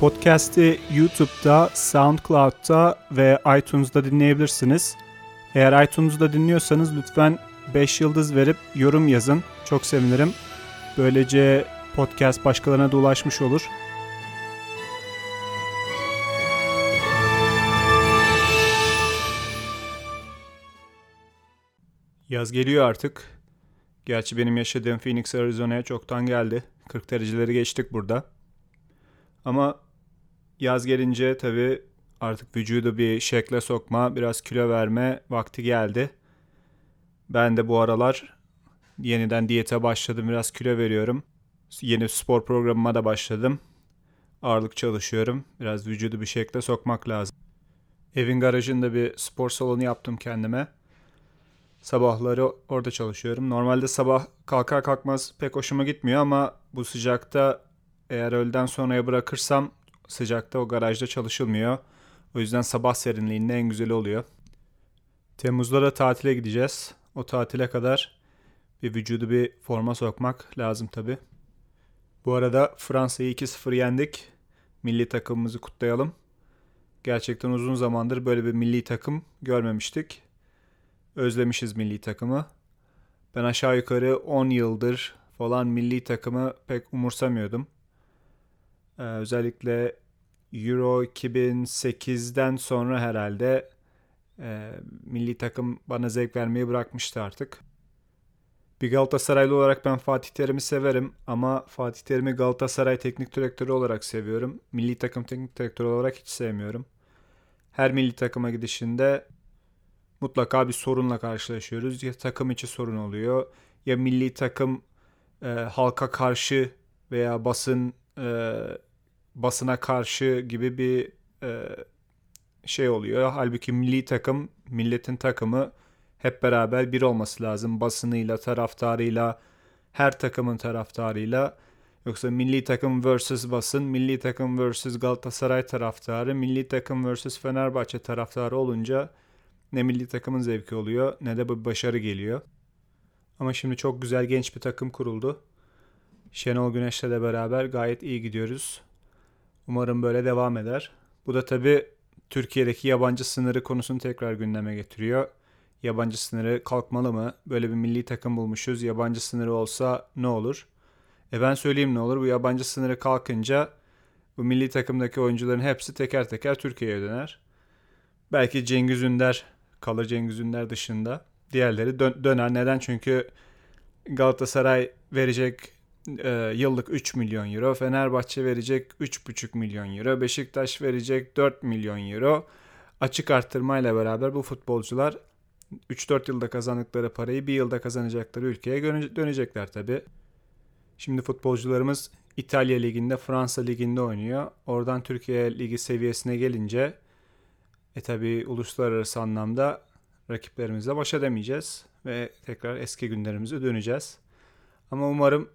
podcast'i YouTube'da, SoundCloud'da ve iTunes'da dinleyebilirsiniz. Eğer iTunes'da dinliyorsanız lütfen 5 yıldız verip yorum yazın. Çok sevinirim. Böylece podcast başkalarına da ulaşmış olur. Yaz geliyor artık. Gerçi benim yaşadığım Phoenix, Arizona'ya çoktan geldi. 40 dereceleri geçtik burada. Ama yaz gelince tabii artık vücudu bir şekle sokma, biraz kilo verme vakti geldi. Ben de bu aralar yeniden diyete başladım, biraz kilo veriyorum. Yeni spor programıma da başladım. Ağırlık çalışıyorum. Biraz vücudu bir şekle sokmak lazım. Evin garajında bir spor salonu yaptım kendime. Sabahları orada çalışıyorum. Normalde sabah kalkar kalkmaz pek hoşuma gitmiyor ama bu sıcakta eğer öğleden sonraya bırakırsam sıcakta o garajda çalışılmıyor. O yüzden sabah serinliğinde en güzeli oluyor. Temmuz'da da tatile gideceğiz. O tatile kadar bir vücudu bir forma sokmak lazım tabi. Bu arada Fransa'yı 2-0 yendik. Milli takımımızı kutlayalım. Gerçekten uzun zamandır böyle bir milli takım görmemiştik. Özlemişiz milli takımı. Ben aşağı yukarı 10 yıldır falan milli takımı pek umursamıyordum. Ee, özellikle Euro 2008'den sonra herhalde e, milli takım bana zevk vermeyi bırakmıştı artık. Bir Galatasaraylı olarak ben Fatih Terim'i severim ama Fatih Terim'i Galatasaray teknik direktörü olarak seviyorum. Milli takım teknik direktörü olarak hiç sevmiyorum. Her milli takıma gidişinde mutlaka bir sorunla karşılaşıyoruz. Ya takım içi sorun oluyor ya milli takım e, halka karşı veya basın e, basına karşı gibi bir e, şey oluyor. Halbuki milli takım milletin takımı hep beraber bir olması lazım. Basınıyla, taraftarıyla, her takımın taraftarıyla. Yoksa milli takım vs basın, milli takım vs Galatasaray taraftarı, milli takım vs Fenerbahçe taraftarı olunca ne milli takımın zevki oluyor ne de bir başarı geliyor. Ama şimdi çok güzel genç bir takım kuruldu. Şenol Güneş'le de beraber gayet iyi gidiyoruz. Umarım böyle devam eder. Bu da tabii Türkiye'deki yabancı sınırı konusunu tekrar gündeme getiriyor. Yabancı sınırı kalkmalı mı? Böyle bir milli takım bulmuşuz. Yabancı sınırı olsa ne olur? E ben söyleyeyim ne olur. Bu yabancı sınırı kalkınca bu milli takımdaki oyuncuların hepsi teker teker Türkiye'ye döner. Belki Cengiz Ünder kalır Cengiz Ünder dışında. Diğerleri dön- döner. Neden? Çünkü Galatasaray verecek e, yıllık 3 milyon euro. Fenerbahçe verecek 3,5 milyon euro. Beşiktaş verecek 4 milyon euro. Açık arttırmayla beraber bu futbolcular 3-4 yılda kazandıkları parayı bir yılda kazanacakları ülkeye dönecekler tabi. Şimdi futbolcularımız İtalya Ligi'nde, Fransa Ligi'nde oynuyor. Oradan Türkiye Ligi seviyesine gelince e tabi uluslararası anlamda rakiplerimizle baş edemeyeceğiz ve tekrar eski günlerimize döneceğiz. Ama umarım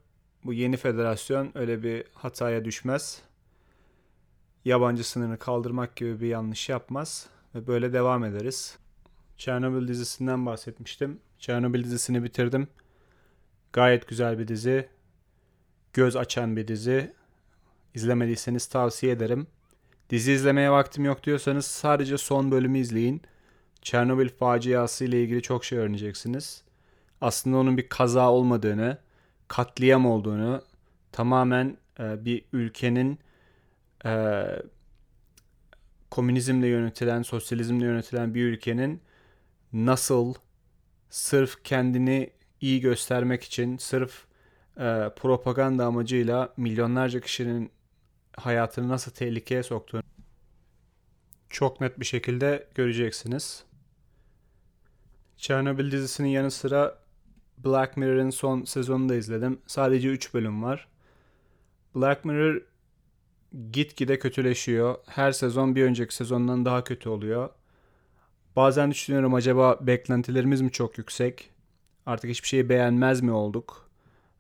bu yeni federasyon öyle bir hataya düşmez. Yabancı sınırını kaldırmak gibi bir yanlış yapmaz ve böyle devam ederiz. Chernobyl dizisinden bahsetmiştim. Chernobyl dizisini bitirdim. Gayet güzel bir dizi. Göz açan bir dizi. İzlemediyseniz tavsiye ederim. Dizi izlemeye vaktim yok diyorsanız sadece son bölümü izleyin. Çernobil faciası ile ilgili çok şey öğreneceksiniz. Aslında onun bir kaza olmadığını, katliam olduğunu, tamamen e, bir ülkenin e, komünizmle yönetilen, sosyalizmle yönetilen bir ülkenin nasıl sırf kendini iyi göstermek için, sırf e, propaganda amacıyla milyonlarca kişinin hayatını nasıl tehlikeye soktuğunu çok net bir şekilde göreceksiniz. Chernobyl dizisinin yanı sıra Black Mirror'ın son sezonunu da izledim. Sadece 3 bölüm var. Black Mirror gitgide kötüleşiyor. Her sezon bir önceki sezondan daha kötü oluyor. Bazen düşünüyorum acaba beklentilerimiz mi çok yüksek? Artık hiçbir şeyi beğenmez mi olduk?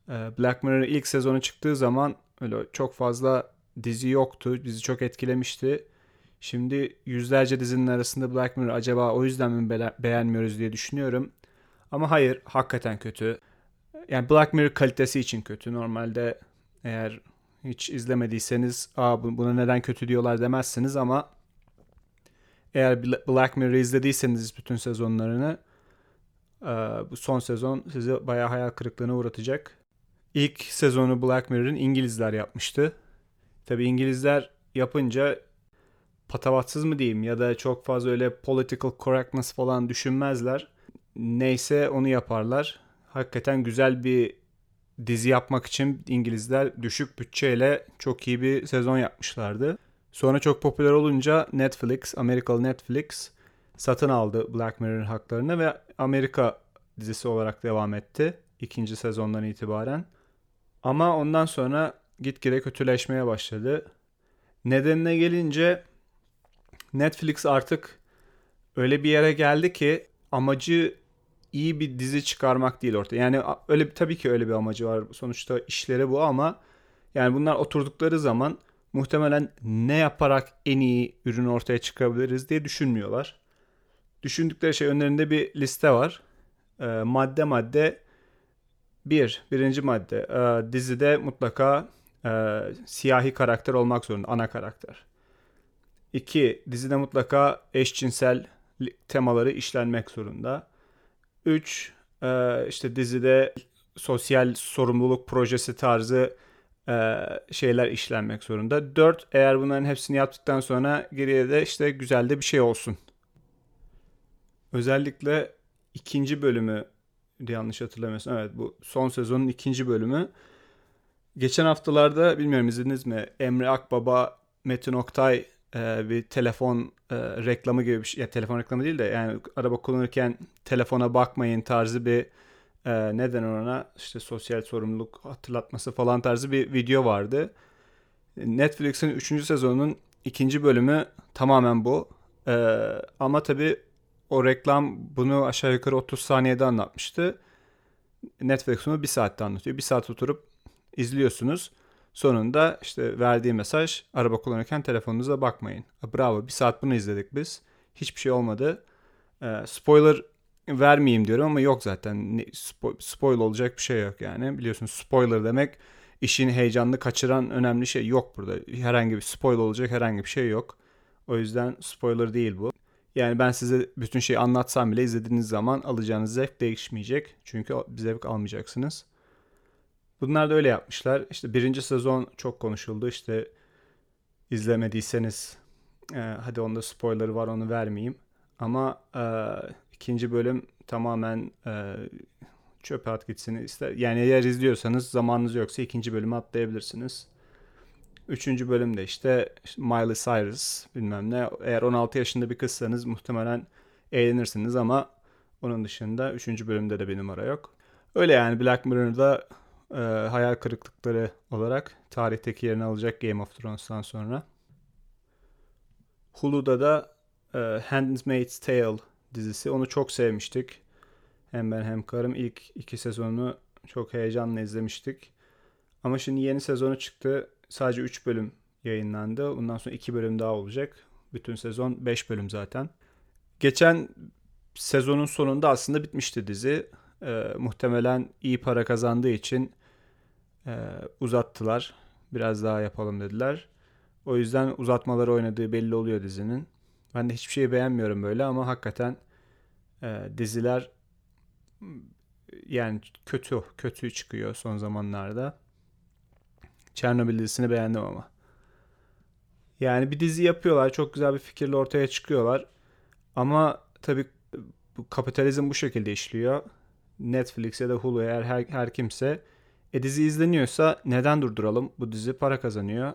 Ee, Black Mirror ilk sezonu çıktığı zaman öyle çok fazla dizi yoktu. Dizi çok etkilemişti. Şimdi yüzlerce dizinin arasında Black Mirror acaba o yüzden mi be- beğenmiyoruz diye düşünüyorum. Ama hayır hakikaten kötü. Yani Black Mirror kalitesi için kötü. Normalde eğer Hiç izlemediyseniz Aa, buna neden kötü diyorlar demezsiniz ama eğer Black Mirror izlediyseniz bütün sezonlarını bu son sezon sizi bayağı hayal kırıklığına uğratacak. İlk sezonu Black Mirror'ın İngilizler yapmıştı. Tabi İngilizler yapınca patavatsız mı diyeyim ya da çok fazla öyle political correctness falan düşünmezler. Neyse onu yaparlar. Hakikaten güzel bir dizi yapmak için İngilizler düşük bütçeyle çok iyi bir sezon yapmışlardı. Sonra çok popüler olunca Netflix, Amerikalı Netflix satın aldı Black Mirror haklarını ve Amerika dizisi olarak devam etti ikinci sezondan itibaren. Ama ondan sonra gitgide kötüleşmeye başladı. Nedenine gelince Netflix artık öyle bir yere geldi ki amacı iyi bir dizi çıkarmak değil ortaya. Yani öyle tabii ki öyle bir amacı var. Sonuçta işleri bu ama yani bunlar oturdukları zaman muhtemelen ne yaparak en iyi ürünü ortaya çıkabiliriz diye düşünmüyorlar. Düşündükleri şey önlerinde bir liste var. E, madde madde bir, birinci madde. E, dizide mutlaka e, siyahi karakter olmak zorunda, ana karakter. İki, dizide mutlaka eşcinsel temaları işlenmek zorunda. Üç, e, işte dizide sosyal sorumluluk projesi tarzı e, şeyler işlenmek zorunda. Dört, eğer bunların hepsini yaptıktan sonra geriye de işte güzel de bir şey olsun. Özellikle ikinci bölümü yanlış hatırlamıyorsam evet bu son sezonun ikinci bölümü. Geçen haftalarda bilmiyorum izlediniz mi? Emre Akbaba, Metin Oktay e, bir telefon e, reklamı gibi bir şey. Ya telefon reklamı değil de yani araba kullanırken telefona bakmayın tarzı bir e, neden ona işte sosyal sorumluluk hatırlatması falan tarzı bir video vardı. Netflix'in 3. sezonunun ikinci bölümü tamamen bu. E, ama tabii o reklam bunu aşağı yukarı 30 saniyede anlatmıştı. Netflix bunu bir saatte anlatıyor. Bir saat oturup izliyorsunuz. Sonunda işte verdiği mesaj araba kullanırken telefonunuza bakmayın. Bravo bir saat bunu izledik biz. Hiçbir şey olmadı. Ee, spoiler vermeyeyim diyorum ama yok zaten. spoiler olacak bir şey yok yani. Biliyorsunuz spoiler demek işin heyecanını kaçıran önemli şey yok burada. Herhangi bir spoiler olacak herhangi bir şey yok. O yüzden spoiler değil bu. Yani ben size bütün şeyi anlatsam bile izlediğiniz zaman alacağınız zevk değişmeyecek. Çünkü zevk almayacaksınız. Bunlar da öyle yapmışlar. İşte birinci sezon çok konuşuldu. İşte izlemediyseniz e, hadi onda spoiler var onu vermeyeyim. Ama e, ikinci bölüm tamamen e, çöpe at gitsin. İster, yani eğer izliyorsanız zamanınız yoksa ikinci bölümü atlayabilirsiniz. Üçüncü bölümde işte Miley Cyrus bilmem ne. Eğer 16 yaşında bir kızsanız muhtemelen eğlenirsiniz ama onun dışında üçüncü bölümde de bir numara yok. Öyle yani Black Mirror'da e, hayal kırıklıkları olarak tarihteki yerini alacak Game of Thrones'tan sonra. Hulu'da da e, Handmaid's Tale dizisi. Onu çok sevmiştik. Hem ben hem karım ilk iki sezonunu çok heyecanla izlemiştik. Ama şimdi yeni sezonu çıktı sadece 3 bölüm yayınlandı. Bundan sonra 2 bölüm daha olacak. Bütün sezon 5 bölüm zaten. Geçen sezonun sonunda aslında bitmişti dizi. Ee, muhtemelen iyi para kazandığı için e, uzattılar. Biraz daha yapalım dediler. O yüzden uzatmaları oynadığı belli oluyor dizinin. Ben de hiçbir şeyi beğenmiyorum böyle ama hakikaten e, diziler yani kötü kötü çıkıyor son zamanlarda. Çernobil dizisini beğendim ama. Yani bir dizi yapıyorlar. Çok güzel bir fikirle ortaya çıkıyorlar. Ama tabii bu kapitalizm bu şekilde işliyor. Netflix ya da Hulu eğer her, her kimse e dizi izleniyorsa neden durduralım? Bu dizi para kazanıyor.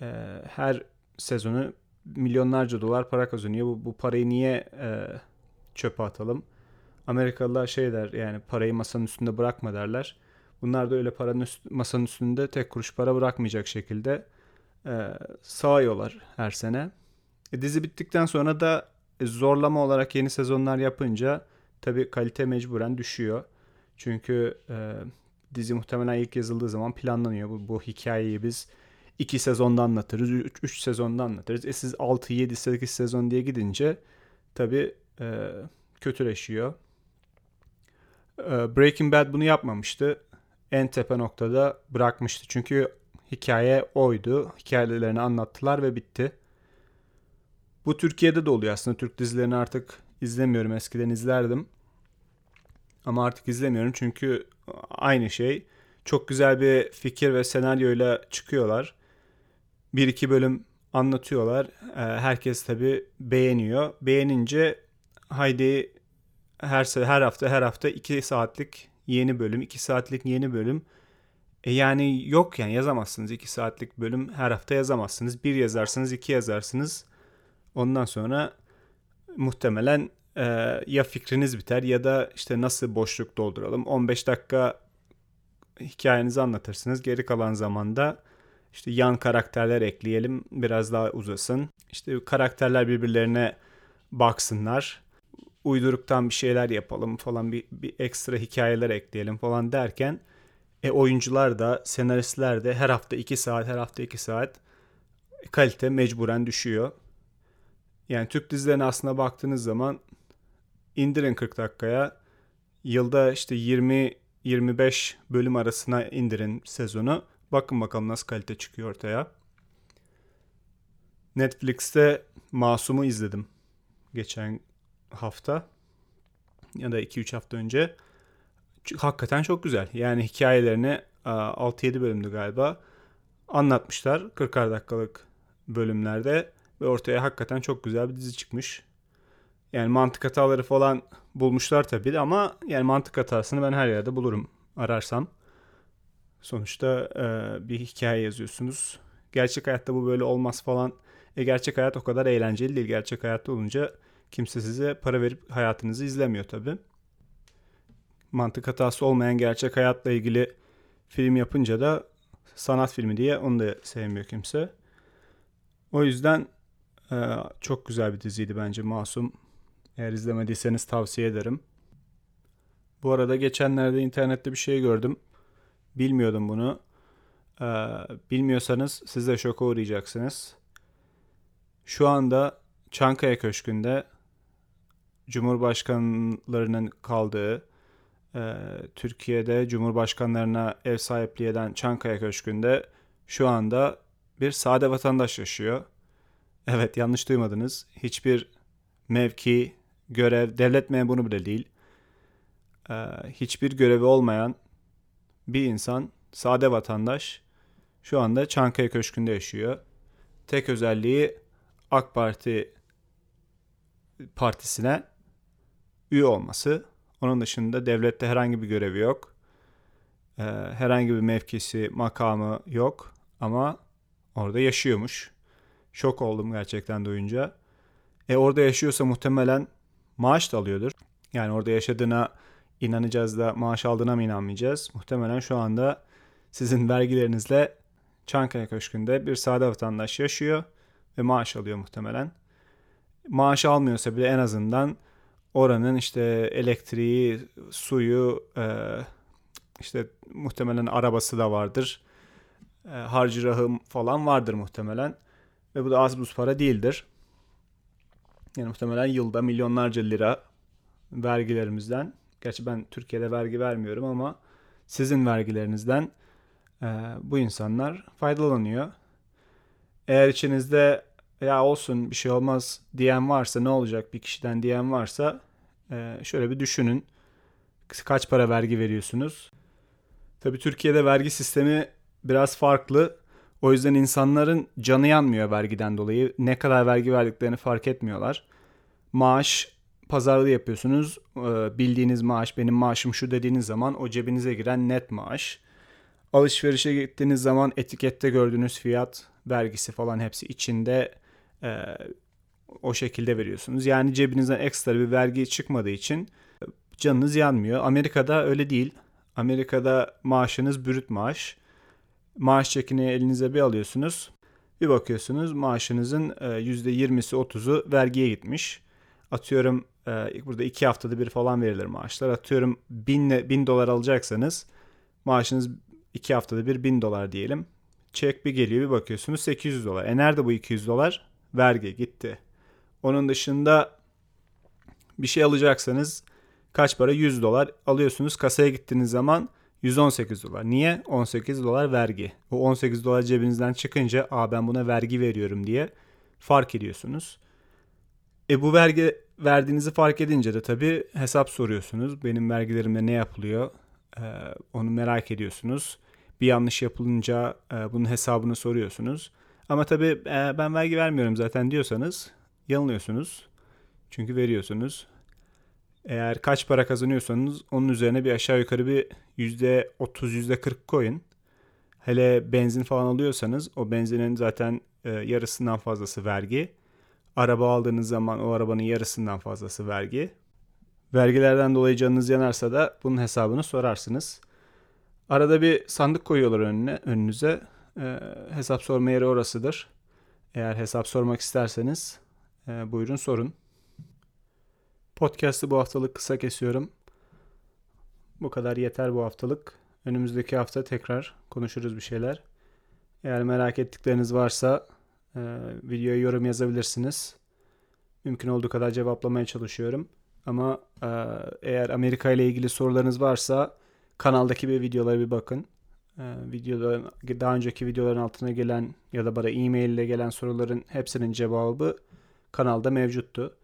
E, her sezonu milyonlarca dolar para kazanıyor. Bu, bu parayı niye e, çöpe atalım? Amerikalılar şey der yani parayı masanın üstünde bırakma derler. Bunlar da öyle paranın üst, masanın üstünde tek kuruş para bırakmayacak şekilde e, sağıyorlar her sene. E, dizi bittikten sonra da e, zorlama olarak yeni sezonlar yapınca tabi kalite mecburen düşüyor. Çünkü e, dizi muhtemelen ilk yazıldığı zaman planlanıyor. Bu, bu hikayeyi biz iki sezonda anlatırız, üç, üç sezonda anlatırız. E siz 6, 7, 8 sezon diye gidince tabi e, kötüleşiyor. E, Breaking Bad bunu yapmamıştı en tepe noktada bırakmıştı. Çünkü Hikaye oydu. Hikayelerini anlattılar ve bitti. Bu Türkiye'de de oluyor aslında. Türk dizilerini artık izlemiyorum. Eskiden izlerdim. Ama artık izlemiyorum çünkü aynı şey. Çok güzel bir fikir ve senaryoyla çıkıyorlar. Bir iki bölüm anlatıyorlar. Ee, herkes tabi beğeniyor. Beğenince haydi her her hafta her hafta iki saatlik yeni bölüm, iki saatlik yeni bölüm. E yani yok yani yazamazsınız iki saatlik bölüm her hafta yazamazsınız. Bir yazarsınız, iki yazarsınız. Ondan sonra muhtemelen e, ya fikriniz biter ya da işte nasıl boşluk dolduralım. 15 dakika hikayenizi anlatırsınız. Geri kalan zamanda işte yan karakterler ekleyelim biraz daha uzasın. İşte karakterler birbirlerine baksınlar. Uyduruktan bir şeyler yapalım falan bir, bir ekstra hikayeler ekleyelim falan derken e, oyuncular da senaristler de her hafta 2 saat her hafta 2 saat kalite mecburen düşüyor. Yani Türk dizilerine aslında baktığınız zaman indirin 40 dakikaya. Yılda işte 20 25 bölüm arasına indirin sezonu. Bakın bakalım nasıl kalite çıkıyor ortaya. Netflix'te Masum'u izledim geçen hafta ya da 2-3 hafta önce. Hakikaten çok güzel. Yani hikayelerini 6-7 bölümdü galiba anlatmışlar 40'ar dakikalık bölümlerde ve ortaya hakikaten çok güzel bir dizi çıkmış. Yani mantık hataları falan bulmuşlar tabii ama yani mantık hatasını ben her yerde bulurum ararsam. Sonuçta e, bir hikaye yazıyorsunuz. Gerçek hayatta bu böyle olmaz falan. E gerçek hayat o kadar eğlenceli değil. Gerçek hayatta olunca kimse size para verip hayatınızı izlemiyor tabii. Mantık hatası olmayan gerçek hayatla ilgili film yapınca da sanat filmi diye onu da sevmiyor kimse. O yüzden e, çok güzel bir diziydi bence Masum. Eğer izlemediyseniz tavsiye ederim. Bu arada geçenlerde internette bir şey gördüm. Bilmiyordum bunu. Ee, bilmiyorsanız siz de şoka uğrayacaksınız. Şu anda Çankaya Köşkü'nde Cumhurbaşkanlarının kaldığı e, Türkiye'de Cumhurbaşkanlarına ev sahipliği eden Çankaya Köşkü'nde şu anda bir sade vatandaş yaşıyor. Evet yanlış duymadınız. Hiçbir mevki, görev, devlet memuru bile değil. Ee, hiçbir görevi olmayan bir insan, sade vatandaş şu anda Çankaya Köşkü'nde yaşıyor. Tek özelliği AK Parti partisine üye olması. Onun dışında devlette herhangi bir görevi yok. Ee, herhangi bir mevkisi, makamı yok ama orada yaşıyormuş. Şok oldum gerçekten duyunca. E orada yaşıyorsa muhtemelen maaş da alıyordur. Yani orada yaşadığına inanacağız da maaş aldığına mı inanmayacağız? Muhtemelen şu anda sizin vergilerinizle Çankaya Köşkü'nde bir sade vatandaş yaşıyor ve maaş alıyor muhtemelen. Maaş almıyorsa bile en azından oranın işte elektriği, suyu, e, işte muhtemelen arabası da vardır. E, harcı rahım falan vardır muhtemelen. Ve bu da az buz para değildir. Yani muhtemelen yılda milyonlarca lira vergilerimizden Gerçi ben Türkiye'de vergi vermiyorum ama sizin vergilerinizden e, bu insanlar faydalanıyor. Eğer içinizde ya olsun bir şey olmaz diyen varsa ne olacak bir kişiden diyen varsa e, şöyle bir düşünün. Kaç para vergi veriyorsunuz? Tabii Türkiye'de vergi sistemi biraz farklı. O yüzden insanların canı yanmıyor vergiden dolayı. Ne kadar vergi verdiklerini fark etmiyorlar. Maaş pazarlığı yapıyorsunuz. Ee, bildiğiniz maaş benim maaşım şu dediğiniz zaman o cebinize giren net maaş. Alışverişe gittiğiniz zaman etikette gördüğünüz fiyat, vergisi falan hepsi içinde e, o şekilde veriyorsunuz. Yani cebinizden ekstra bir vergi çıkmadığı için canınız yanmıyor. Amerika'da öyle değil. Amerika'da maaşınız bürüt maaş. Maaş çekini elinize bir alıyorsunuz. Bir bakıyorsunuz maaşınızın %20'si e, 30'u vergiye gitmiş. Atıyorum e, burada iki haftada bir falan verilir maaşlar. Atıyorum bin, bin dolar alacaksanız maaşınız iki haftada bir bin dolar diyelim. Çek bir geliyor bir bakıyorsunuz 800 dolar. E nerede bu 200 dolar? Vergi gitti. Onun dışında bir şey alacaksanız kaç para? 100 dolar alıyorsunuz. Kasaya gittiğiniz zaman 118 dolar. Niye? 18 dolar vergi. O 18 dolar cebinizden çıkınca Aa, ben buna vergi veriyorum diye fark ediyorsunuz. E bu vergi verdiğinizi fark edince de tabii hesap soruyorsunuz. Benim vergilerimde ne yapılıyor? Ee, onu merak ediyorsunuz. Bir yanlış yapılınca e, bunun hesabını soruyorsunuz. Ama tabii e, ben vergi vermiyorum zaten diyorsanız yanılıyorsunuz. Çünkü veriyorsunuz. Eğer kaç para kazanıyorsanız onun üzerine bir aşağı yukarı bir %30 %40 koyun. Hele benzin falan alıyorsanız o benzinin zaten e, yarısından fazlası vergi. Araba aldığınız zaman o arabanın yarısından fazlası vergi. Vergilerden dolayı canınız yanarsa da bunun hesabını sorarsınız. Arada bir sandık koyuyorlar önüne, önünüze. E, hesap sorma yeri orasıdır. Eğer hesap sormak isterseniz e, buyurun sorun. Podcast'ı bu haftalık kısa kesiyorum. Bu kadar yeter bu haftalık. Önümüzdeki hafta tekrar konuşuruz bir şeyler. Eğer merak ettikleriniz varsa e, videoya yorum yazabilirsiniz. Mümkün olduğu kadar cevaplamaya çalışıyorum. Ama e, eğer Amerika ile ilgili sorularınız varsa kanaldaki bir videolara bir bakın. E, videoda daha önceki videoların altına gelen ya da bana e-mail ile gelen soruların hepsinin cevabı kanalda mevcuttu.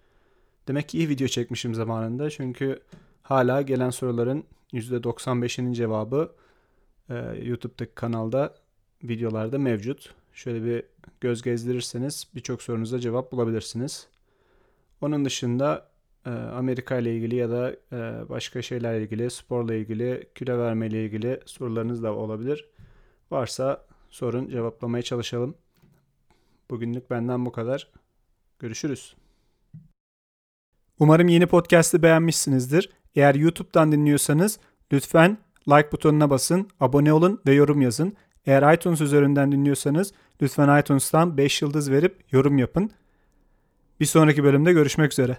Demek ki iyi video çekmişim zamanında çünkü hala gelen soruların %95'inin cevabı e, YouTube'daki kanalda videolarda mevcut. Şöyle bir göz gezdirirseniz birçok sorunuza cevap bulabilirsiniz. Onun dışında e, Amerika ile ilgili ya da e, başka şeylerle ilgili, sporla ilgili, kilo verme ile ilgili sorularınız da olabilir. Varsa sorun cevaplamaya çalışalım. Bugünlük benden bu kadar. Görüşürüz. Umarım yeni podcast'ı beğenmişsinizdir. Eğer YouTube'dan dinliyorsanız lütfen like butonuna basın, abone olun ve yorum yazın. Eğer iTunes üzerinden dinliyorsanız lütfen iTunes'tan 5 yıldız verip yorum yapın. Bir sonraki bölümde görüşmek üzere.